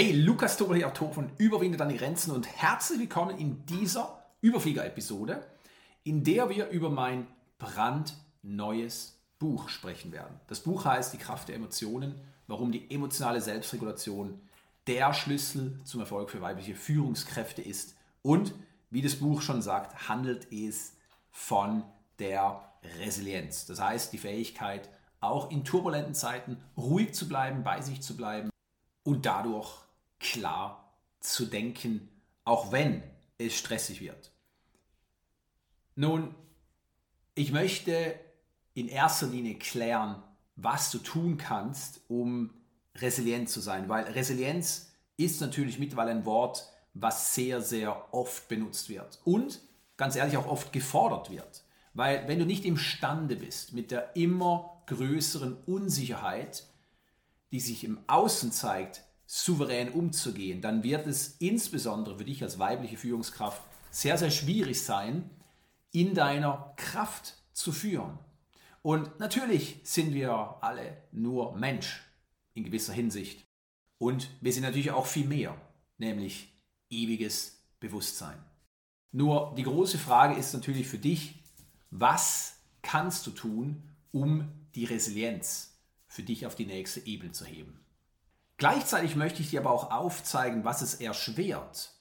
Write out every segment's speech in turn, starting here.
Hey, Lukas Tobel Autor von Überwinde deine Grenzen und herzlich willkommen in dieser Überflieger-Episode, in der wir über mein brandneues Buch sprechen werden. Das Buch heißt Die Kraft der Emotionen, warum die emotionale Selbstregulation der Schlüssel zum Erfolg für weibliche Führungskräfte ist und, wie das Buch schon sagt, handelt es von der Resilienz. Das heißt, die Fähigkeit, auch in turbulenten Zeiten ruhig zu bleiben, bei sich zu bleiben und dadurch klar zu denken, auch wenn es stressig wird. Nun, ich möchte in erster Linie klären, was du tun kannst, um resilient zu sein, weil Resilienz ist natürlich mittlerweile ein Wort, was sehr, sehr oft benutzt wird und ganz ehrlich auch oft gefordert wird. Weil wenn du nicht imstande bist, mit der immer größeren Unsicherheit, die sich im Außen zeigt, souverän umzugehen, dann wird es insbesondere für dich als weibliche Führungskraft sehr, sehr schwierig sein, in deiner Kraft zu führen. Und natürlich sind wir alle nur Mensch in gewisser Hinsicht. Und wir sind natürlich auch viel mehr, nämlich ewiges Bewusstsein. Nur die große Frage ist natürlich für dich, was kannst du tun, um die Resilienz für dich auf die nächste Ebene zu heben? Gleichzeitig möchte ich dir aber auch aufzeigen, was es erschwert,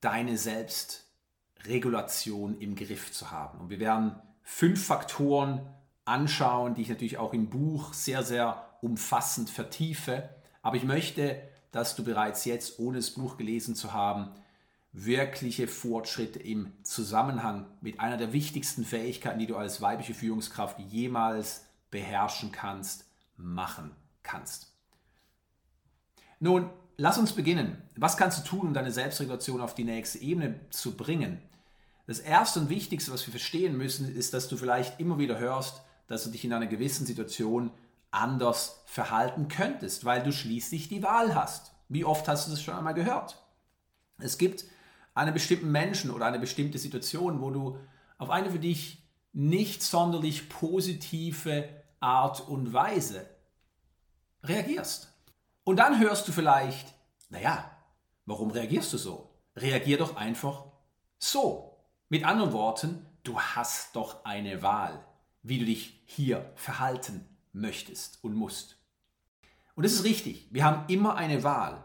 deine Selbstregulation im Griff zu haben. Und wir werden fünf Faktoren anschauen, die ich natürlich auch im Buch sehr, sehr umfassend vertiefe. Aber ich möchte, dass du bereits jetzt, ohne das Buch gelesen zu haben, wirkliche Fortschritte im Zusammenhang mit einer der wichtigsten Fähigkeiten, die du als weibliche Führungskraft jemals beherrschen kannst, machen kannst. Nun, lass uns beginnen. Was kannst du tun, um deine Selbstregulation auf die nächste Ebene zu bringen? Das Erste und Wichtigste, was wir verstehen müssen, ist, dass du vielleicht immer wieder hörst, dass du dich in einer gewissen Situation anders verhalten könntest, weil du schließlich die Wahl hast. Wie oft hast du das schon einmal gehört? Es gibt einen bestimmten Menschen oder eine bestimmte Situation, wo du auf eine für dich nicht sonderlich positive Art und Weise reagierst. Und dann hörst du vielleicht, naja, warum reagierst du so? Reagier doch einfach so. Mit anderen Worten, du hast doch eine Wahl, wie du dich hier verhalten möchtest und musst. Und das ist richtig, wir haben immer eine Wahl.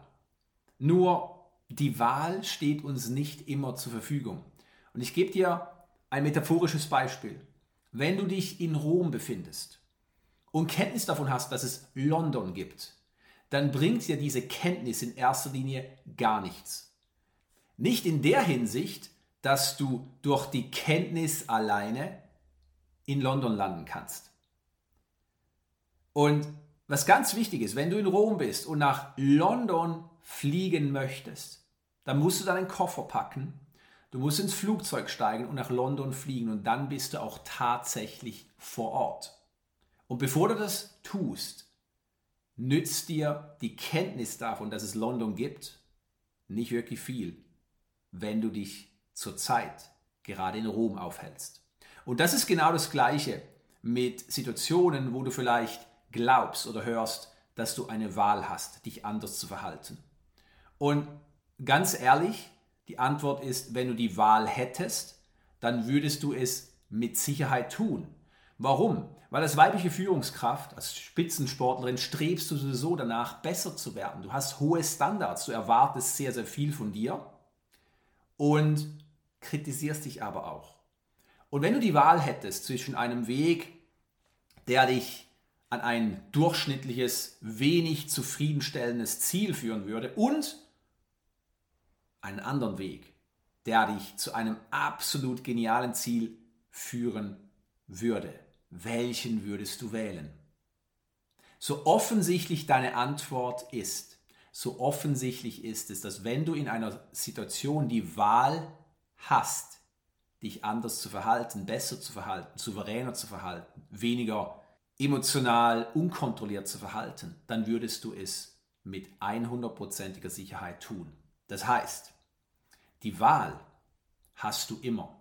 Nur die Wahl steht uns nicht immer zur Verfügung. Und ich gebe dir ein metaphorisches Beispiel. Wenn du dich in Rom befindest und Kenntnis davon hast, dass es London gibt, dann bringt dir diese Kenntnis in erster Linie gar nichts. Nicht in der Hinsicht, dass du durch die Kenntnis alleine in London landen kannst. Und was ganz wichtig ist, wenn du in Rom bist und nach London fliegen möchtest, dann musst du deinen Koffer packen, du musst ins Flugzeug steigen und nach London fliegen und dann bist du auch tatsächlich vor Ort. Und bevor du das tust, nützt dir die Kenntnis davon, dass es London gibt, nicht wirklich viel, wenn du dich zurzeit gerade in Rom aufhältst. Und das ist genau das Gleiche mit Situationen, wo du vielleicht glaubst oder hörst, dass du eine Wahl hast, dich anders zu verhalten. Und ganz ehrlich, die Antwort ist, wenn du die Wahl hättest, dann würdest du es mit Sicherheit tun. Warum? Weil als weibliche Führungskraft, als Spitzensportlerin strebst du sowieso danach, besser zu werden. Du hast hohe Standards, du erwartest sehr, sehr viel von dir und kritisierst dich aber auch. Und wenn du die Wahl hättest zwischen einem Weg, der dich an ein durchschnittliches, wenig zufriedenstellendes Ziel führen würde und einen anderen Weg, der dich zu einem absolut genialen Ziel führen würde welchen würdest du wählen? So offensichtlich deine Antwort ist, so offensichtlich ist es, dass wenn du in einer Situation die Wahl hast, dich anders zu verhalten, besser zu verhalten, souveräner zu verhalten, weniger emotional unkontrolliert zu verhalten, dann würdest du es mit 100%iger Sicherheit tun. Das heißt, die Wahl hast du immer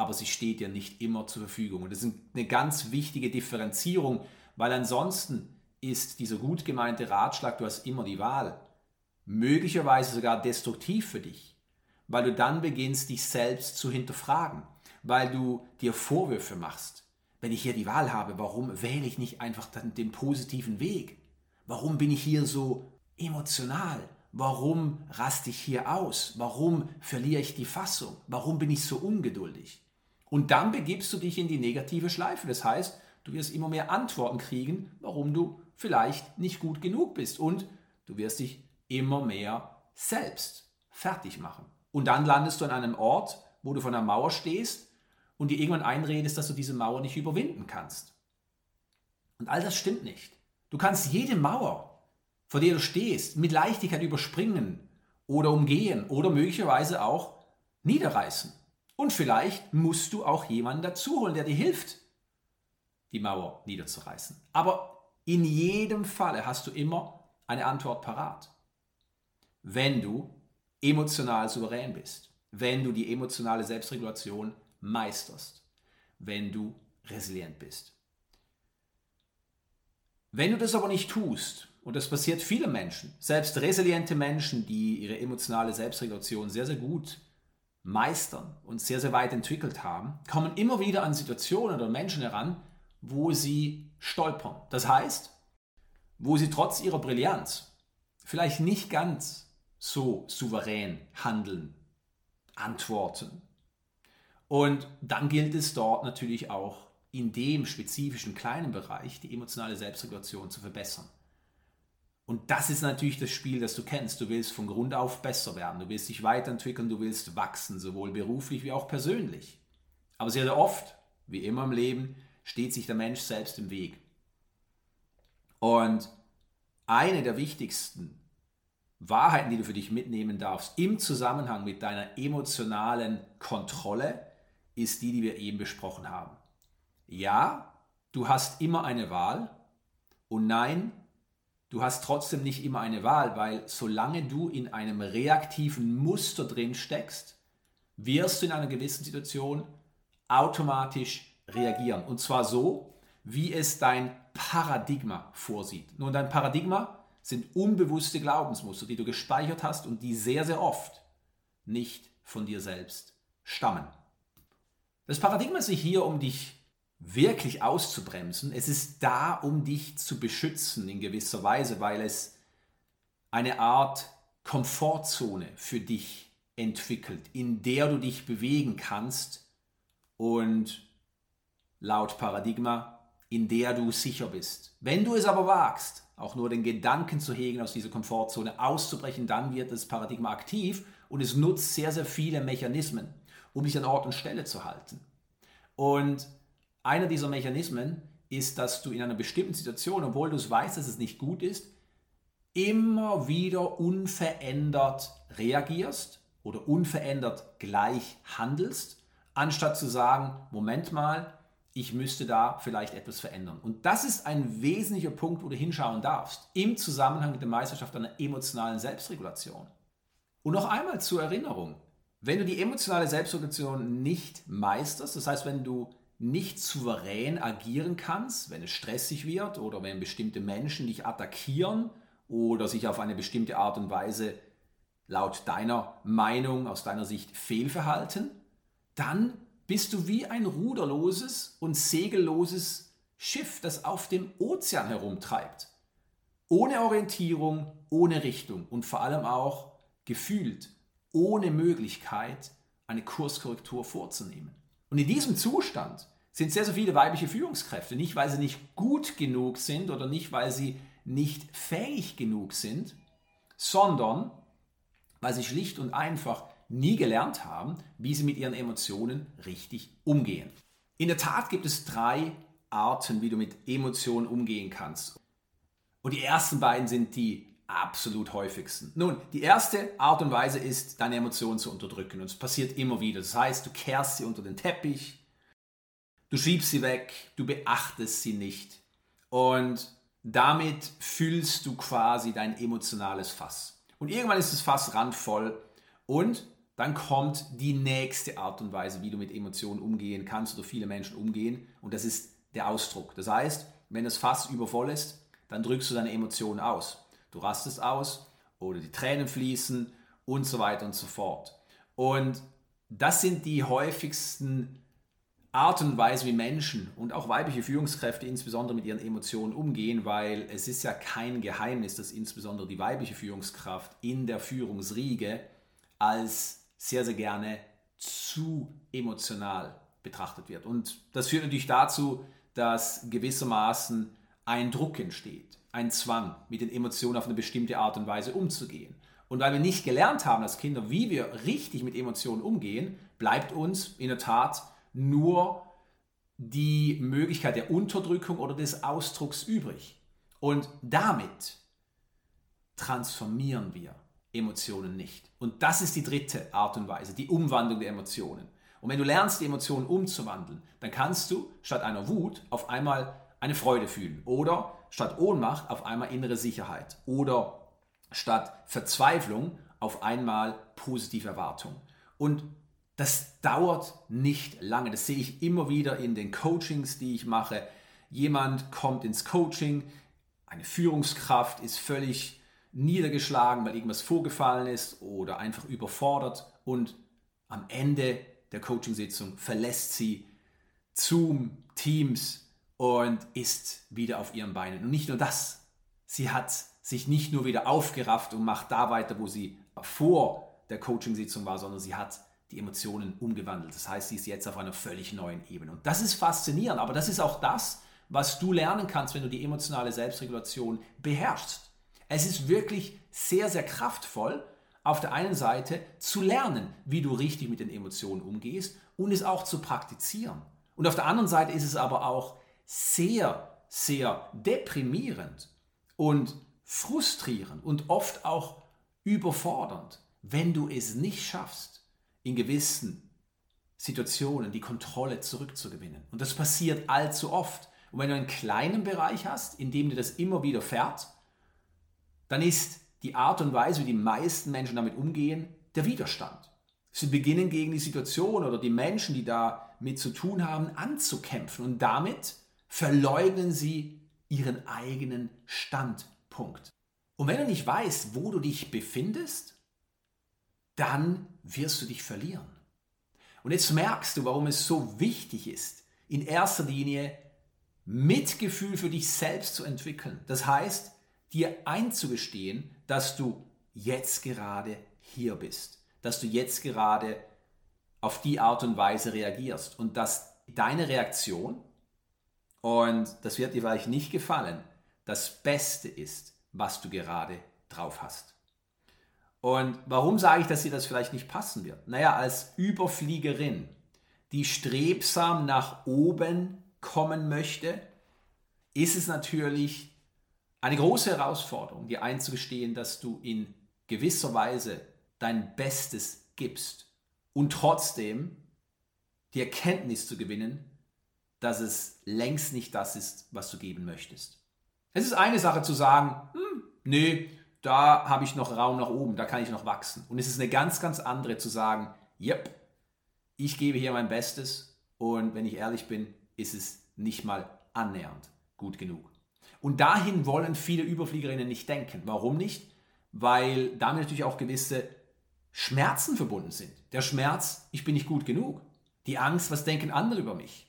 aber sie steht dir nicht immer zur Verfügung. Und das ist eine ganz wichtige Differenzierung, weil ansonsten ist dieser gut gemeinte Ratschlag, du hast immer die Wahl, möglicherweise sogar destruktiv für dich, weil du dann beginnst, dich selbst zu hinterfragen, weil du dir Vorwürfe machst. Wenn ich hier die Wahl habe, warum wähle ich nicht einfach den positiven Weg? Warum bin ich hier so emotional? Warum raste ich hier aus? Warum verliere ich die Fassung? Warum bin ich so ungeduldig? Und dann begibst du dich in die negative Schleife. Das heißt, du wirst immer mehr Antworten kriegen, warum du vielleicht nicht gut genug bist. Und du wirst dich immer mehr selbst fertig machen. Und dann landest du an einem Ort, wo du von einer Mauer stehst und dir irgendwann einredest, dass du diese Mauer nicht überwinden kannst. Und all das stimmt nicht. Du kannst jede Mauer, vor der du stehst, mit Leichtigkeit überspringen oder umgehen oder möglicherweise auch niederreißen. Und vielleicht musst du auch jemanden dazuholen, der dir hilft, die Mauer niederzureißen. Aber in jedem Falle hast du immer eine Antwort parat. Wenn du emotional souverän bist, wenn du die emotionale Selbstregulation meisterst, wenn du resilient bist. Wenn du das aber nicht tust, und das passiert vielen Menschen, selbst resiliente Menschen, die ihre emotionale Selbstregulation sehr, sehr gut meistern und sehr, sehr weit entwickelt haben, kommen immer wieder an Situationen oder Menschen heran, wo sie stolpern. Das heißt, wo sie trotz ihrer Brillanz vielleicht nicht ganz so souverän handeln, antworten. Und dann gilt es dort natürlich auch in dem spezifischen kleinen Bereich die emotionale Selbstregulation zu verbessern. Und das ist natürlich das Spiel, das du kennst. Du willst von Grund auf besser werden, du willst dich weiterentwickeln, du willst wachsen, sowohl beruflich wie auch persönlich. Aber sehr, oft, wie immer im Leben, steht sich der Mensch selbst im Weg. Und eine der wichtigsten Wahrheiten, die du für dich mitnehmen darfst im Zusammenhang mit deiner emotionalen Kontrolle, ist die, die wir eben besprochen haben. Ja, du hast immer eine Wahl und nein, du hast trotzdem nicht immer eine Wahl, weil solange du in einem reaktiven Muster drin steckst, wirst du in einer gewissen Situation automatisch reagieren. Und zwar so, wie es dein Paradigma vorsieht. Nun, dein Paradigma sind unbewusste Glaubensmuster, die du gespeichert hast und die sehr, sehr oft nicht von dir selbst stammen. Das Paradigma ist nicht hier, um dich wirklich auszubremsen. Es ist da, um dich zu beschützen in gewisser Weise, weil es eine Art Komfortzone für dich entwickelt, in der du dich bewegen kannst und laut Paradigma, in der du sicher bist. Wenn du es aber wagst, auch nur den Gedanken zu hegen, aus dieser Komfortzone auszubrechen, dann wird das Paradigma aktiv und es nutzt sehr, sehr viele Mechanismen, um dich an Ort und Stelle zu halten. Und einer dieser Mechanismen ist, dass du in einer bestimmten Situation, obwohl du es weißt, dass es nicht gut ist, immer wieder unverändert reagierst oder unverändert gleich handelst, anstatt zu sagen, Moment mal, ich müsste da vielleicht etwas verändern. Und das ist ein wesentlicher Punkt, wo du hinschauen darfst, im Zusammenhang mit der Meisterschaft einer emotionalen Selbstregulation. Und noch einmal zur Erinnerung, wenn du die emotionale Selbstregulation nicht meisterst, das heißt, wenn du nicht souverän agieren kannst, wenn es stressig wird oder wenn bestimmte Menschen dich attackieren oder sich auf eine bestimmte Art und Weise laut deiner Meinung, aus deiner Sicht fehlverhalten, dann bist du wie ein ruderloses und segelloses Schiff, das auf dem Ozean herumtreibt. Ohne Orientierung, ohne Richtung und vor allem auch gefühlt ohne Möglichkeit, eine Kurskorrektur vorzunehmen. Und in diesem Zustand sind sehr, sehr viele weibliche Führungskräfte, nicht weil sie nicht gut genug sind oder nicht weil sie nicht fähig genug sind, sondern weil sie schlicht und einfach nie gelernt haben, wie sie mit ihren Emotionen richtig umgehen. In der Tat gibt es drei Arten, wie du mit Emotionen umgehen kannst. Und die ersten beiden sind die absolut häufigsten. Nun, die erste Art und Weise ist, deine Emotionen zu unterdrücken. Und es passiert immer wieder. Das heißt, du kehrst sie unter den Teppich, du schiebst sie weg, du beachtest sie nicht. Und damit füllst du quasi dein emotionales Fass. Und irgendwann ist das Fass randvoll und dann kommt die nächste Art und Weise, wie du mit Emotionen umgehen kannst oder viele Menschen umgehen. Und das ist der Ausdruck. Das heißt, wenn das Fass übervoll ist, dann drückst du deine Emotionen aus. Du rastest aus oder die Tränen fließen und so weiter und so fort. Und das sind die häufigsten Art und Weise, wie Menschen und auch weibliche Führungskräfte insbesondere mit ihren Emotionen umgehen, weil es ist ja kein Geheimnis, dass insbesondere die weibliche Führungskraft in der Führungsriege als sehr, sehr gerne zu emotional betrachtet wird. Und das führt natürlich dazu, dass gewissermaßen ein Druck entsteht, ein Zwang, mit den Emotionen auf eine bestimmte Art und Weise umzugehen. Und weil wir nicht gelernt haben als Kinder, wie wir richtig mit Emotionen umgehen, bleibt uns in der Tat nur die Möglichkeit der Unterdrückung oder des Ausdrucks übrig. Und damit transformieren wir Emotionen nicht. Und das ist die dritte Art und Weise, die Umwandlung der Emotionen. Und wenn du lernst, die Emotionen umzuwandeln, dann kannst du statt einer Wut auf einmal eine Freude fühlen oder statt Ohnmacht auf einmal innere Sicherheit oder statt Verzweiflung auf einmal positive Erwartung. Und das dauert nicht lange. Das sehe ich immer wieder in den Coachings, die ich mache. Jemand kommt ins Coaching, eine Führungskraft ist völlig niedergeschlagen, weil irgendwas vorgefallen ist oder einfach überfordert und am Ende der Coachingsitzung verlässt sie Zoom, Teams und ist wieder auf ihren Beinen. Und nicht nur das, sie hat sich nicht nur wieder aufgerafft und macht da weiter, wo sie vor der Coachingsitzung war, sondern sie hat die Emotionen umgewandelt. Das heißt, sie ist jetzt auf einer völlig neuen Ebene. Und das ist faszinierend, aber das ist auch das, was du lernen kannst, wenn du die emotionale Selbstregulation beherrschst. Es ist wirklich sehr, sehr kraftvoll, auf der einen Seite zu lernen, wie du richtig mit den Emotionen umgehst und es auch zu praktizieren. Und auf der anderen Seite ist es aber auch sehr, sehr deprimierend und frustrierend und oft auch überfordernd, wenn du es nicht schaffst, in gewissen Situationen die Kontrolle zurückzugewinnen. Und das passiert allzu oft. Und wenn du einen kleinen Bereich hast, in dem dir das immer wieder fährt, dann ist die Art und Weise, wie die meisten Menschen damit umgehen, der Widerstand. Sie beginnen gegen die Situation oder die Menschen, die damit zu tun haben, anzukämpfen und damit verleugnen sie ihren eigenen Standpunkt. Und wenn du nicht weißt, wo du dich befindest, dann wirst du dich verlieren. Und jetzt merkst du, warum es so wichtig ist, in erster Linie Mitgefühl für dich selbst zu entwickeln. Das heißt, dir einzugestehen, dass du jetzt gerade hier bist, dass du jetzt gerade auf die Art und Weise reagierst und dass deine Reaktion, und das wird dir vielleicht nicht gefallen, das Beste ist, was du gerade drauf hast. Und warum sage ich, dass dir das vielleicht nicht passen wird? Naja, als Überfliegerin, die strebsam nach oben kommen möchte, ist es natürlich eine große Herausforderung, dir einzugestehen, dass du in gewisser Weise dein Bestes gibst und trotzdem die Erkenntnis zu gewinnen, dass es längst nicht das ist, was du geben möchtest. Es ist eine Sache zu sagen, hm, nee, da habe ich noch Raum nach oben, da kann ich noch wachsen. Und es ist eine ganz, ganz andere zu sagen, yep, ich gebe hier mein Bestes und wenn ich ehrlich bin, ist es nicht mal annähernd gut genug. Und dahin wollen viele Überfliegerinnen nicht denken. Warum nicht? Weil damit natürlich auch gewisse Schmerzen verbunden sind. Der Schmerz, ich bin nicht gut genug. Die Angst, was denken andere über mich?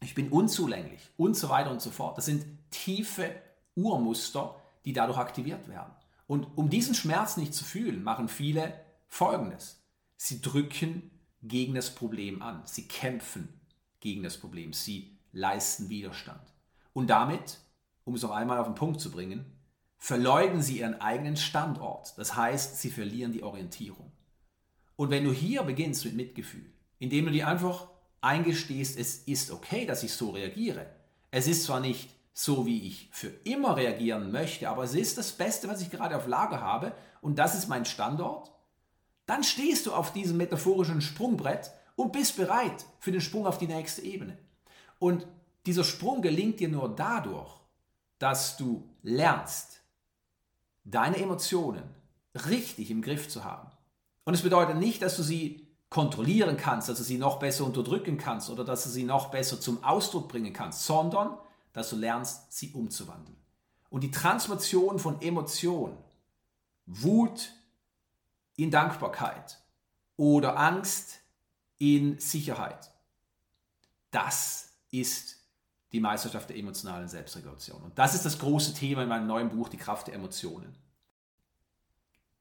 Ich bin unzulänglich und so weiter und so fort. Das sind tiefe Urmuster, die dadurch aktiviert werden. Und um diesen Schmerz nicht zu fühlen, machen viele Folgendes. Sie drücken gegen das Problem an. Sie kämpfen gegen das Problem. Sie leisten Widerstand. Und damit, um es noch einmal auf den Punkt zu bringen, verleugnen sie ihren eigenen Standort. Das heißt, sie verlieren die Orientierung. Und wenn du hier beginnst mit Mitgefühl, indem du dir einfach eingestehst, es ist okay, dass ich so reagiere. Es ist zwar nicht so, wie ich für immer reagieren möchte, aber es ist das Beste, was ich gerade auf Lager habe und das ist mein Standort, dann stehst du auf diesem metaphorischen Sprungbrett und bist bereit für den Sprung auf die nächste Ebene. Und dieser Sprung gelingt dir nur dadurch, dass du lernst, deine Emotionen richtig im Griff zu haben. Und es bedeutet nicht, dass du sie kontrollieren kannst, dass du sie noch besser unterdrücken kannst oder dass du sie noch besser zum Ausdruck bringen kannst, sondern dass du lernst, sie umzuwandeln. Und die Transformation von Emotionen Wut in Dankbarkeit oder Angst in Sicherheit. Das ist die Meisterschaft der emotionalen Selbstregulation. Und das ist das große Thema in meinem neuen Buch, Die Kraft der Emotionen.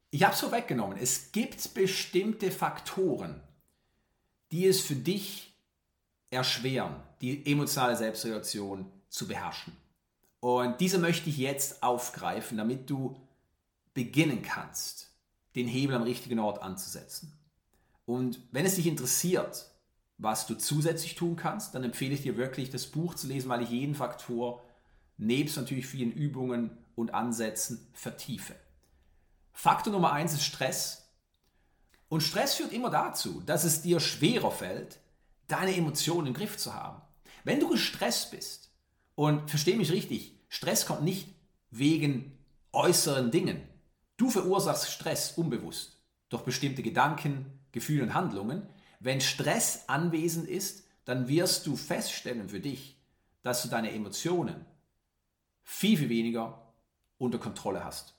Ich habe es vorweggenommen. Es gibt bestimmte Faktoren, die es für dich erschweren, die emotionale Selbstregulation zu beherrschen. Und diese möchte ich jetzt aufgreifen, damit du beginnen kannst, den Hebel am richtigen Ort anzusetzen. Und wenn es dich interessiert, was du zusätzlich tun kannst, dann empfehle ich dir wirklich, das Buch zu lesen, weil ich jeden Faktor nebst natürlich vielen Übungen und Ansätzen vertiefe. Faktor Nummer eins ist Stress. Und Stress führt immer dazu, dass es dir schwerer fällt, deine Emotionen im Griff zu haben. Wenn du gestresst bist, und verstehe mich richtig, Stress kommt nicht wegen äußeren Dingen. Du verursachst Stress unbewusst durch bestimmte Gedanken, Gefühle und Handlungen. Wenn Stress anwesend ist, dann wirst du feststellen für dich, dass du deine Emotionen viel, viel weniger unter Kontrolle hast.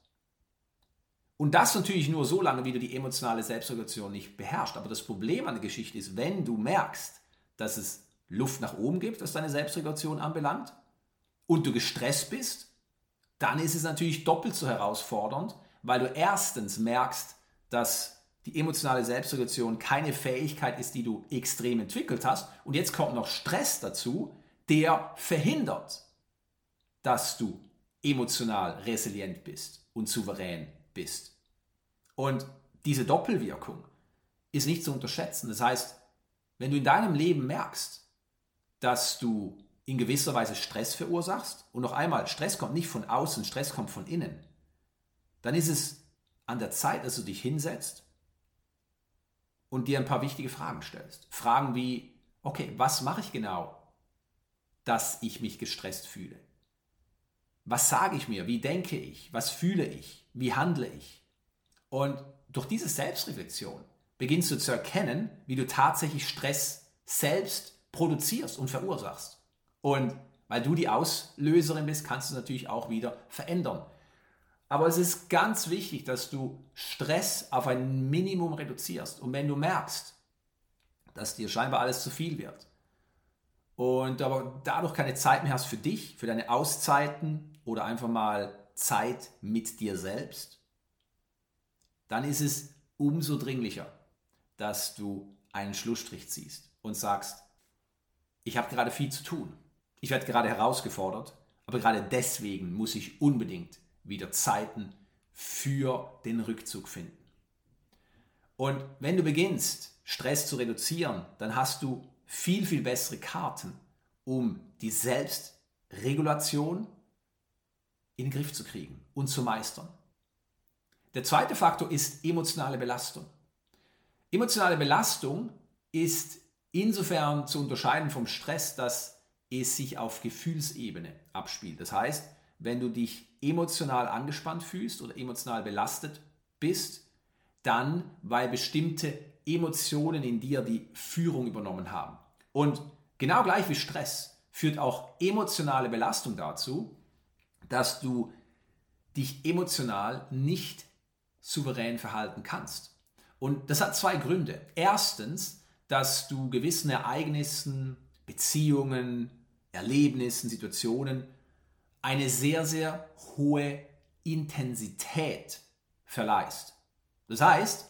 Und das natürlich nur so lange, wie du die emotionale Selbstregulation nicht beherrschst. Aber das Problem an der Geschichte ist, wenn du merkst, dass es Luft nach oben gibt, was deine Selbstregulation anbelangt, und du gestresst bist, dann ist es natürlich doppelt so herausfordernd, weil du erstens merkst, dass die emotionale Selbstregulation keine Fähigkeit ist, die du extrem entwickelt hast. Und jetzt kommt noch Stress dazu, der verhindert, dass du emotional resilient bist und souverän bist. Und diese Doppelwirkung ist nicht zu unterschätzen. Das heißt, wenn du in deinem Leben merkst, dass du in gewisser Weise Stress verursachst, und noch einmal, Stress kommt nicht von außen, Stress kommt von innen, dann ist es an der Zeit, dass du dich hinsetzt und dir ein paar wichtige Fragen stellst. Fragen wie, okay, was mache ich genau, dass ich mich gestresst fühle? Was sage ich mir? Wie denke ich? Was fühle ich? Wie handle ich? Und durch diese Selbstreflexion beginnst du zu erkennen, wie du tatsächlich Stress selbst produzierst und verursachst. Und weil du die Auslöserin bist, kannst du es natürlich auch wieder verändern. Aber es ist ganz wichtig, dass du Stress auf ein Minimum reduzierst. Und wenn du merkst, dass dir scheinbar alles zu viel wird und aber dadurch keine Zeit mehr hast für dich, für deine Auszeiten oder einfach mal Zeit mit dir selbst, dann ist es umso dringlicher, dass du einen Schlussstrich ziehst und sagst, ich habe gerade viel zu tun ich werde gerade herausgefordert, aber gerade deswegen muss ich unbedingt wieder Zeiten für den Rückzug finden. Und wenn du beginnst, Stress zu reduzieren, dann hast du viel, viel bessere Karten, um die Selbstregulation in den Griff zu kriegen und zu meistern. Der zweite Faktor ist emotionale Belastung. Emotionale Belastung ist insofern zu unterscheiden vom Stress, dass es sich auf Gefühlsebene abspielt. Das heißt, wenn du dich emotional angespannt fühlst oder emotional belastet bist, dann weil bestimmte Emotionen in dir die Führung übernommen haben. Und genau gleich wie Stress führt auch emotionale Belastung dazu, dass du dich emotional nicht souverän verhalten kannst. Und das hat zwei Gründe. Erstens, dass du gewissen Ereignissen, Beziehungen, Erlebnissen, Situationen eine sehr, sehr hohe Intensität verleihst. Das heißt,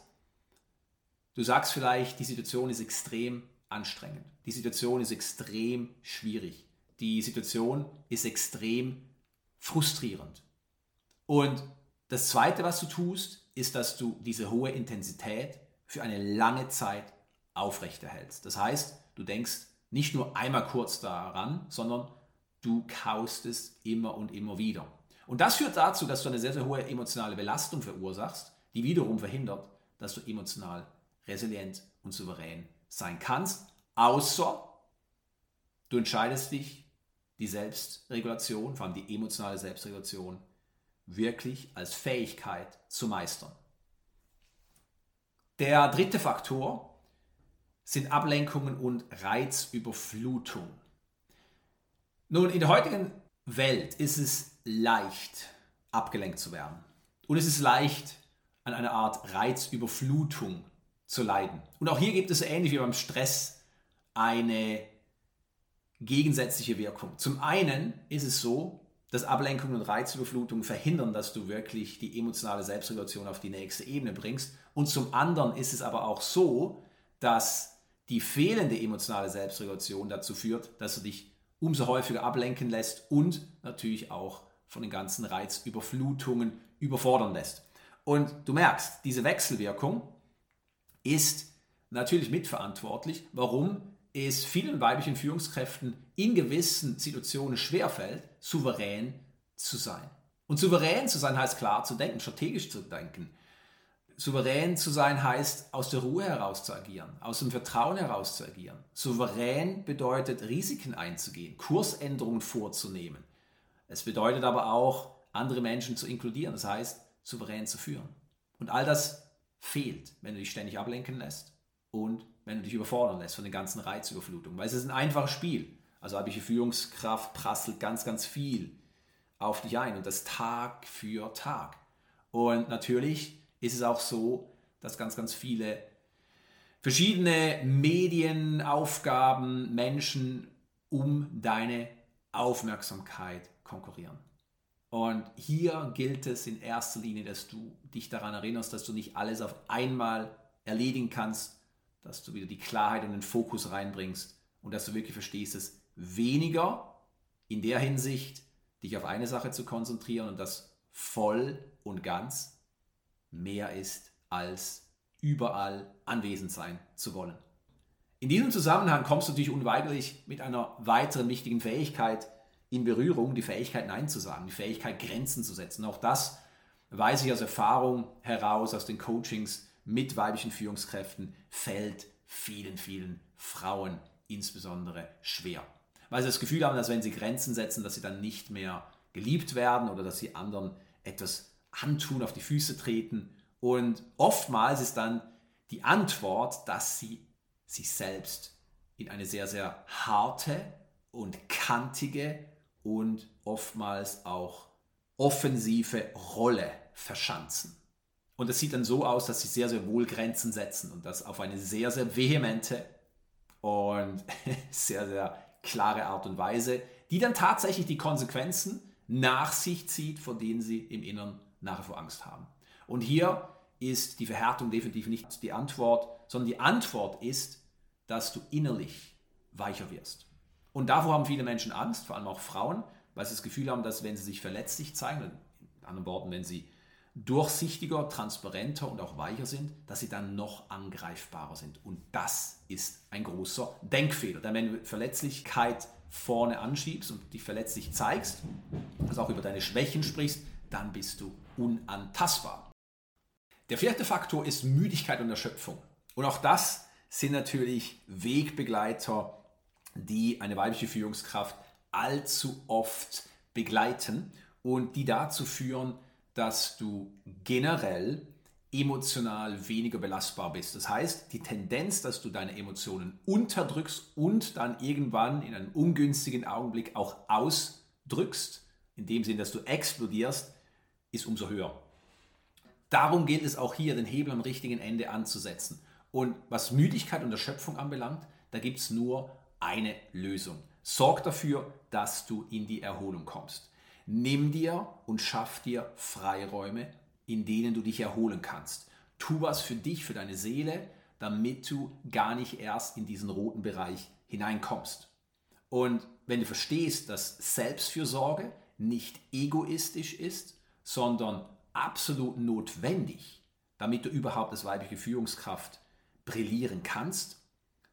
du sagst vielleicht, die Situation ist extrem anstrengend, die Situation ist extrem schwierig, die Situation ist extrem frustrierend. Und das Zweite, was du tust, ist, dass du diese hohe Intensität für eine lange Zeit aufrechterhältst. Das heißt, du denkst nicht nur einmal kurz daran, sondern du kaust es immer und immer wieder. Und das führt dazu, dass du eine sehr, sehr hohe emotionale Belastung verursachst, die wiederum verhindert, dass du emotional resilient und souverän sein kannst, außer du entscheidest dich, die Selbstregulation, vor allem die emotionale Selbstregulation, wirklich als Fähigkeit zu meistern. Der dritte Faktor sind Ablenkungen und Reizüberflutung. Nun, in der heutigen Welt ist es leicht, abgelenkt zu werden. Und es ist leicht, an einer Art Reizüberflutung zu leiden. Und auch hier gibt es ähnlich wie beim Stress eine gegensätzliche Wirkung. Zum einen ist es so, dass Ablenkung und Reizüberflutung verhindern, dass du wirklich die emotionale Selbstregulation auf die nächste Ebene bringst. Und zum anderen ist es aber auch so, dass die fehlende emotionale Selbstregulation dazu führt, dass du dich umso häufiger ablenken lässt und natürlich auch von den ganzen Reizüberflutungen überfordern lässt. Und du merkst, diese Wechselwirkung ist natürlich mitverantwortlich, warum es vielen weiblichen Führungskräften in gewissen Situationen schwerfällt, souverän zu sein. Und souverän zu sein heißt klar zu denken, strategisch zu denken. Souverän zu sein heißt, aus der Ruhe heraus zu agieren, aus dem Vertrauen heraus zu agieren. Souverän bedeutet, Risiken einzugehen, Kursänderungen vorzunehmen. Es bedeutet aber auch, andere Menschen zu inkludieren, das heißt, souverän zu führen. Und all das fehlt, wenn du dich ständig ablenken lässt und wenn du dich überfordern lässt von den ganzen Reizüberflutungen. Weil es ist ein einfaches Spiel. Also habe ich eine Führungskraft prasselt ganz, ganz viel auf dich ein und das Tag für Tag. Und natürlich ist es auch so, dass ganz, ganz viele verschiedene Medienaufgaben Menschen um deine Aufmerksamkeit konkurrieren. Und hier gilt es in erster Linie, dass du dich daran erinnerst, dass du nicht alles auf einmal erledigen kannst, dass du wieder die Klarheit und den Fokus reinbringst und dass du wirklich verstehst, dass weniger in der Hinsicht dich auf eine Sache zu konzentrieren und das voll und ganz mehr ist als überall anwesend sein zu wollen. In diesem Zusammenhang kommst du natürlich unweigerlich mit einer weiteren wichtigen Fähigkeit in Berührung, die Fähigkeit Nein zu sagen, die Fähigkeit Grenzen zu setzen. Auch das weiß ich aus Erfahrung heraus, aus den Coachings mit weiblichen Führungskräften, fällt vielen, vielen Frauen insbesondere schwer. Weil sie das Gefühl haben, dass wenn sie Grenzen setzen, dass sie dann nicht mehr geliebt werden oder dass sie anderen etwas antun, auf die Füße treten. Und oftmals ist dann die Antwort, dass sie sich selbst in eine sehr, sehr harte und kantige und oftmals auch offensive Rolle verschanzen. Und es sieht dann so aus, dass sie sehr, sehr wohl Grenzen setzen und das auf eine sehr, sehr vehemente und sehr, sehr klare Art und Weise, die dann tatsächlich die Konsequenzen nach sich zieht, vor denen sie im Inneren nachher vor Angst haben. Und hier ist die Verhärtung definitiv nicht die Antwort, sondern die Antwort ist, dass du innerlich weicher wirst. Und davor haben viele Menschen Angst, vor allem auch Frauen, weil sie das Gefühl haben, dass wenn sie sich verletzlich zeigen, in anderen Worten, wenn sie durchsichtiger, transparenter und auch weicher sind, dass sie dann noch angreifbarer sind. Und das ist ein großer Denkfehler. Denn wenn du Verletzlichkeit vorne anschiebst und dich verletzlich zeigst, also auch über deine Schwächen sprichst, dann bist du unantastbar. Der vierte Faktor ist Müdigkeit und Erschöpfung. Und auch das sind natürlich Wegbegleiter, die eine weibliche Führungskraft allzu oft begleiten und die dazu führen, dass du generell emotional weniger belastbar bist. Das heißt, die Tendenz, dass du deine Emotionen unterdrückst und dann irgendwann in einem ungünstigen Augenblick auch ausdrückst, in dem Sinn, dass du explodierst, ist umso höher. Darum gilt es auch hier, den Hebel am richtigen Ende anzusetzen. Und was Müdigkeit und Erschöpfung anbelangt, da gibt es nur eine Lösung. Sorg dafür, dass du in die Erholung kommst. Nimm dir und schaff dir Freiräume, in denen du dich erholen kannst. Tu was für dich, für deine Seele, damit du gar nicht erst in diesen roten Bereich hineinkommst. Und wenn du verstehst, dass Selbstfürsorge nicht egoistisch ist, sondern absolut notwendig, damit du überhaupt als weibliche Führungskraft brillieren kannst,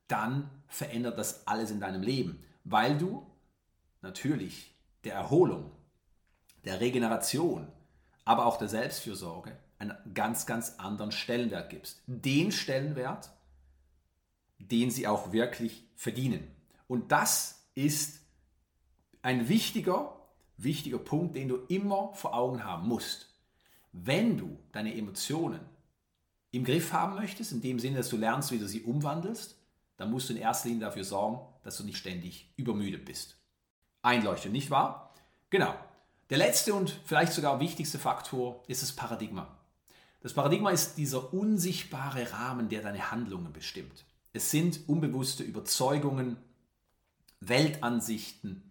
dann verändert das alles in deinem Leben, weil du natürlich der Erholung der Regeneration, aber auch der Selbstfürsorge einen ganz, ganz anderen Stellenwert gibst. Den Stellenwert, den sie auch wirklich verdienen. Und das ist ein wichtiger, wichtiger Punkt, den du immer vor Augen haben musst. Wenn du deine Emotionen im Griff haben möchtest, in dem Sinne, dass du lernst, wie du sie umwandelst, dann musst du in erster Linie dafür sorgen, dass du nicht ständig übermüdet bist. Einleuchtend, nicht wahr? Genau. Der letzte und vielleicht sogar wichtigste Faktor ist das Paradigma. Das Paradigma ist dieser unsichtbare Rahmen, der deine Handlungen bestimmt. Es sind unbewusste Überzeugungen, Weltansichten,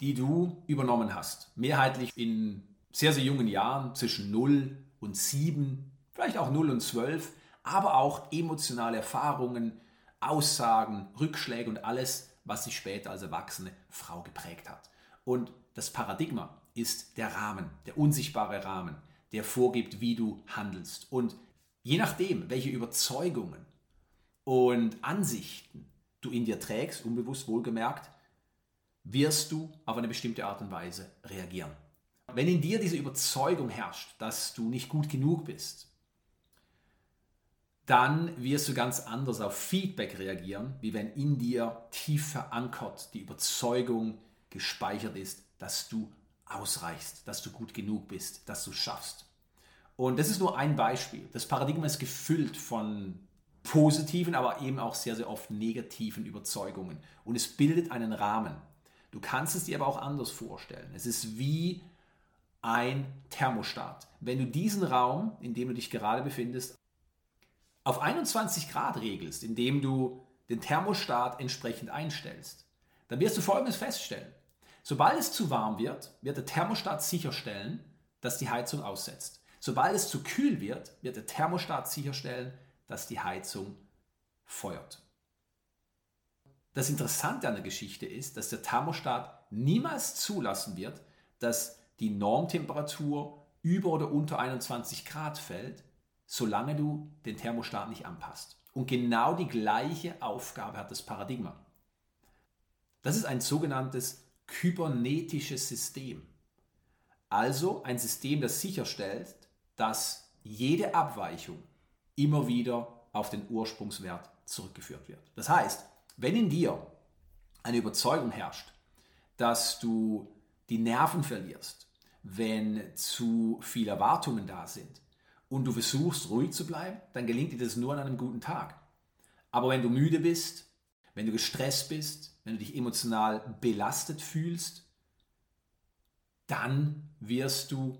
die du übernommen hast. Mehrheitlich in sehr, sehr jungen Jahren, zwischen 0 und 7, vielleicht auch 0 und 12, aber auch emotionale Erfahrungen, Aussagen, Rückschläge und alles, was sich später als erwachsene Frau geprägt hat. Und das Paradigma ist der Rahmen, der unsichtbare Rahmen, der vorgibt, wie du handelst. Und je nachdem, welche Überzeugungen und Ansichten du in dir trägst, unbewusst wohlgemerkt, wirst du auf eine bestimmte Art und Weise reagieren. Wenn in dir diese Überzeugung herrscht, dass du nicht gut genug bist, dann wirst du ganz anders auf Feedback reagieren, wie wenn in dir tief verankert die Überzeugung gespeichert ist, dass du ausreichst, dass du gut genug bist, dass du schaffst. Und das ist nur ein Beispiel. Das Paradigma ist gefüllt von positiven, aber eben auch sehr, sehr oft negativen Überzeugungen. Und es bildet einen Rahmen. Du kannst es dir aber auch anders vorstellen. Es ist wie ein Thermostat. Wenn du diesen Raum, in dem du dich gerade befindest, auf 21 Grad regelst, indem du den Thermostat entsprechend einstellst, dann wirst du Folgendes feststellen. Sobald es zu warm wird, wird der Thermostat sicherstellen, dass die Heizung aussetzt. Sobald es zu kühl wird, wird der Thermostat sicherstellen, dass die Heizung feuert. Das Interessante an der Geschichte ist, dass der Thermostat niemals zulassen wird, dass die Normtemperatur über oder unter 21 Grad fällt, solange du den Thermostat nicht anpasst. Und genau die gleiche Aufgabe hat das Paradigma. Das ist ein sogenanntes kybernetisches System. Also ein System, das sicherstellt, dass jede Abweichung immer wieder auf den Ursprungswert zurückgeführt wird. Das heißt, wenn in dir eine Überzeugung herrscht, dass du die Nerven verlierst, wenn zu viele Erwartungen da sind, und du versuchst ruhig zu bleiben, dann gelingt dir das nur an einem guten Tag. Aber wenn du müde bist, wenn du gestresst bist, wenn du dich emotional belastet fühlst, dann wirst du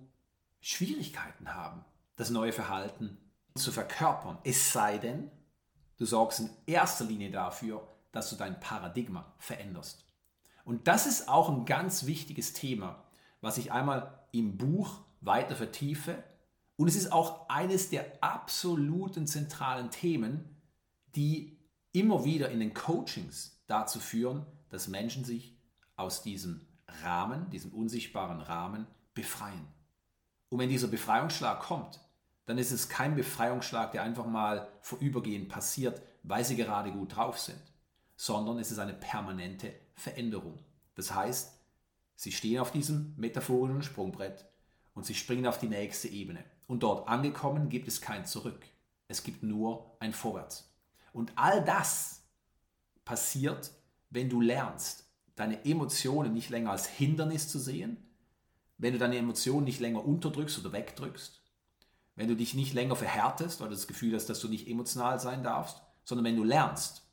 Schwierigkeiten haben, das neue Verhalten zu verkörpern. Es sei denn, du sorgst in erster Linie dafür, dass du dein Paradigma veränderst. Und das ist auch ein ganz wichtiges Thema, was ich einmal im Buch weiter vertiefe und es ist auch eines der absoluten zentralen Themen, die immer wieder in den Coachings dazu führen, dass Menschen sich aus diesem Rahmen, diesem unsichtbaren Rahmen, befreien. Und wenn dieser Befreiungsschlag kommt, dann ist es kein Befreiungsschlag, der einfach mal vorübergehend passiert, weil sie gerade gut drauf sind, sondern es ist eine permanente Veränderung. Das heißt, sie stehen auf diesem metaphorischen Sprungbrett und sie springen auf die nächste Ebene. Und dort angekommen gibt es kein Zurück. Es gibt nur ein Vorwärts. Und all das passiert, wenn du lernst, deine Emotionen nicht länger als Hindernis zu sehen, wenn du deine Emotionen nicht länger unterdrückst oder wegdrückst, wenn du dich nicht länger verhärtest, weil du das Gefühl hast, dass du nicht emotional sein darfst, sondern wenn du lernst,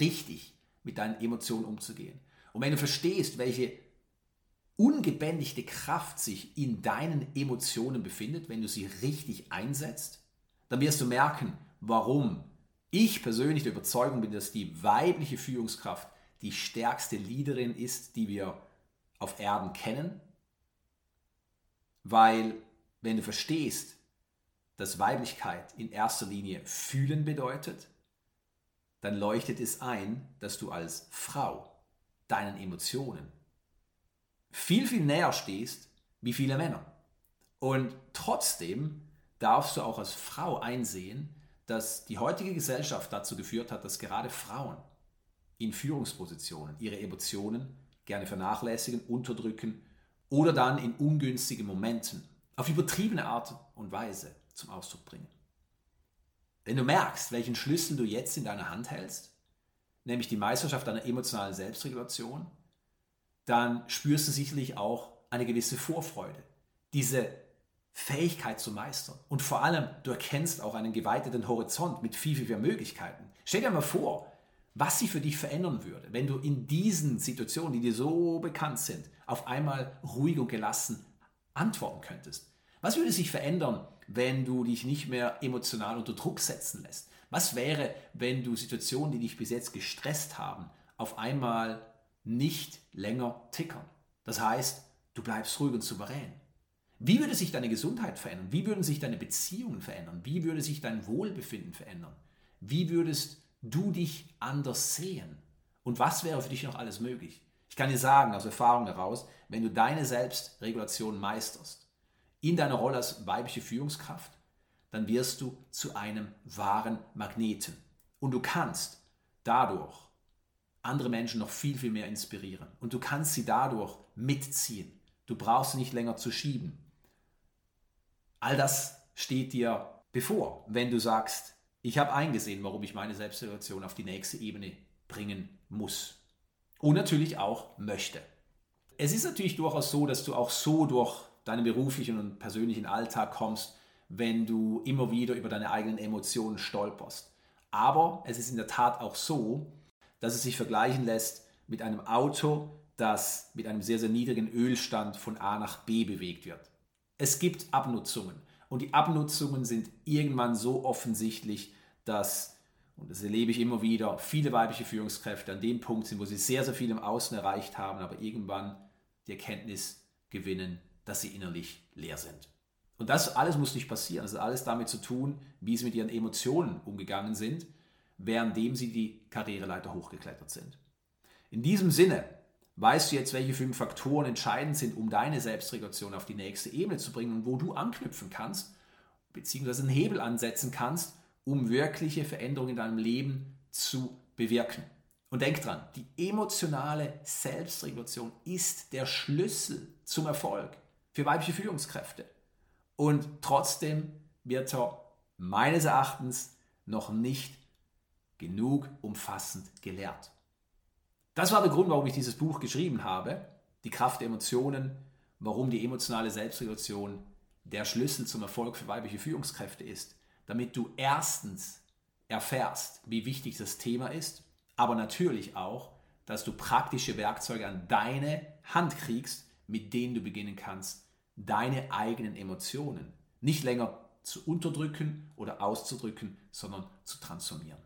richtig mit deinen Emotionen umzugehen. Und wenn du verstehst, welche ungebändigte Kraft sich in deinen Emotionen befindet, wenn du sie richtig einsetzt, dann wirst du merken, warum ich persönlich der Überzeugung bin, dass die weibliche Führungskraft die stärkste Leaderin ist, die wir auf Erden kennen. Weil wenn du verstehst, dass Weiblichkeit in erster Linie fühlen bedeutet, dann leuchtet es ein, dass du als Frau deinen Emotionen viel, viel näher stehst wie viele Männer. Und trotzdem darfst du auch als Frau einsehen, dass die heutige Gesellschaft dazu geführt hat, dass gerade Frauen in Führungspositionen ihre Emotionen gerne vernachlässigen, unterdrücken oder dann in ungünstigen Momenten auf übertriebene Art und Weise zum Ausdruck bringen. Wenn du merkst, welchen Schlüssel du jetzt in deiner Hand hältst, nämlich die Meisterschaft deiner emotionalen Selbstregulation, dann spürst du sicherlich auch eine gewisse Vorfreude, diese Fähigkeit zu meistern. Und vor allem, du erkennst auch einen geweiteten Horizont mit viel, viel mehr Möglichkeiten. Stell dir mal vor, was sich für dich verändern würde, wenn du in diesen Situationen, die dir so bekannt sind, auf einmal ruhig und gelassen antworten könntest. Was würde sich verändern, wenn du dich nicht mehr emotional unter Druck setzen lässt? Was wäre, wenn du Situationen, die dich bis jetzt gestresst haben, auf einmal nicht länger tickern? Das heißt, du bleibst ruhig und souverän. Wie würde sich deine Gesundheit verändern? Wie würden sich deine Beziehungen verändern? Wie würde sich dein Wohlbefinden verändern? Wie würdest du dich anders sehen? Und was wäre für dich noch alles möglich? Ich kann dir sagen, aus Erfahrung heraus, wenn du deine Selbstregulation meisterst, in deiner Rolle als weibliche Führungskraft, dann wirst du zu einem wahren Magneten. Und du kannst dadurch andere Menschen noch viel, viel mehr inspirieren. Und du kannst sie dadurch mitziehen. Du brauchst sie nicht länger zu schieben. All das steht dir bevor, wenn du sagst, ich habe eingesehen, warum ich meine Selbstsituation auf die nächste Ebene bringen muss. Und natürlich auch möchte. Es ist natürlich durchaus so, dass du auch so durch deinen beruflichen und persönlichen Alltag kommst, wenn du immer wieder über deine eigenen Emotionen stolperst. Aber es ist in der Tat auch so, dass es sich vergleichen lässt mit einem Auto, das mit einem sehr, sehr niedrigen Ölstand von A nach B bewegt wird. Es gibt Abnutzungen und die Abnutzungen sind irgendwann so offensichtlich, dass, und das erlebe ich immer wieder, viele weibliche Führungskräfte an dem Punkt sind, wo sie sehr, sehr viel im Außen erreicht haben, aber irgendwann die Erkenntnis gewinnen, dass sie innerlich leer sind. Und das alles muss nicht passieren. Das hat alles damit zu tun, wie sie mit ihren Emotionen umgegangen sind, währenddem sie die Karriereleiter hochgeklettert sind. In diesem Sinne weißt du jetzt, welche fünf Faktoren entscheidend sind, um deine Selbstregulation auf die nächste Ebene zu bringen und wo du anknüpfen kannst, beziehungsweise einen Hebel ansetzen kannst, um wirkliche Veränderungen in deinem Leben zu bewirken. Und denk dran, die emotionale Selbstregulation ist der Schlüssel zum Erfolg für weibliche Führungskräfte. Und trotzdem wird er meines Erachtens noch nicht genug umfassend gelehrt. Das war der Grund, warum ich dieses Buch geschrieben habe, Die Kraft der Emotionen, warum die emotionale Selbstregulation der Schlüssel zum Erfolg für weibliche Führungskräfte ist, damit du erstens erfährst, wie wichtig das Thema ist, aber natürlich auch, dass du praktische Werkzeuge an deine Hand kriegst, mit denen du beginnen kannst, deine eigenen Emotionen nicht länger zu unterdrücken oder auszudrücken, sondern zu transformieren.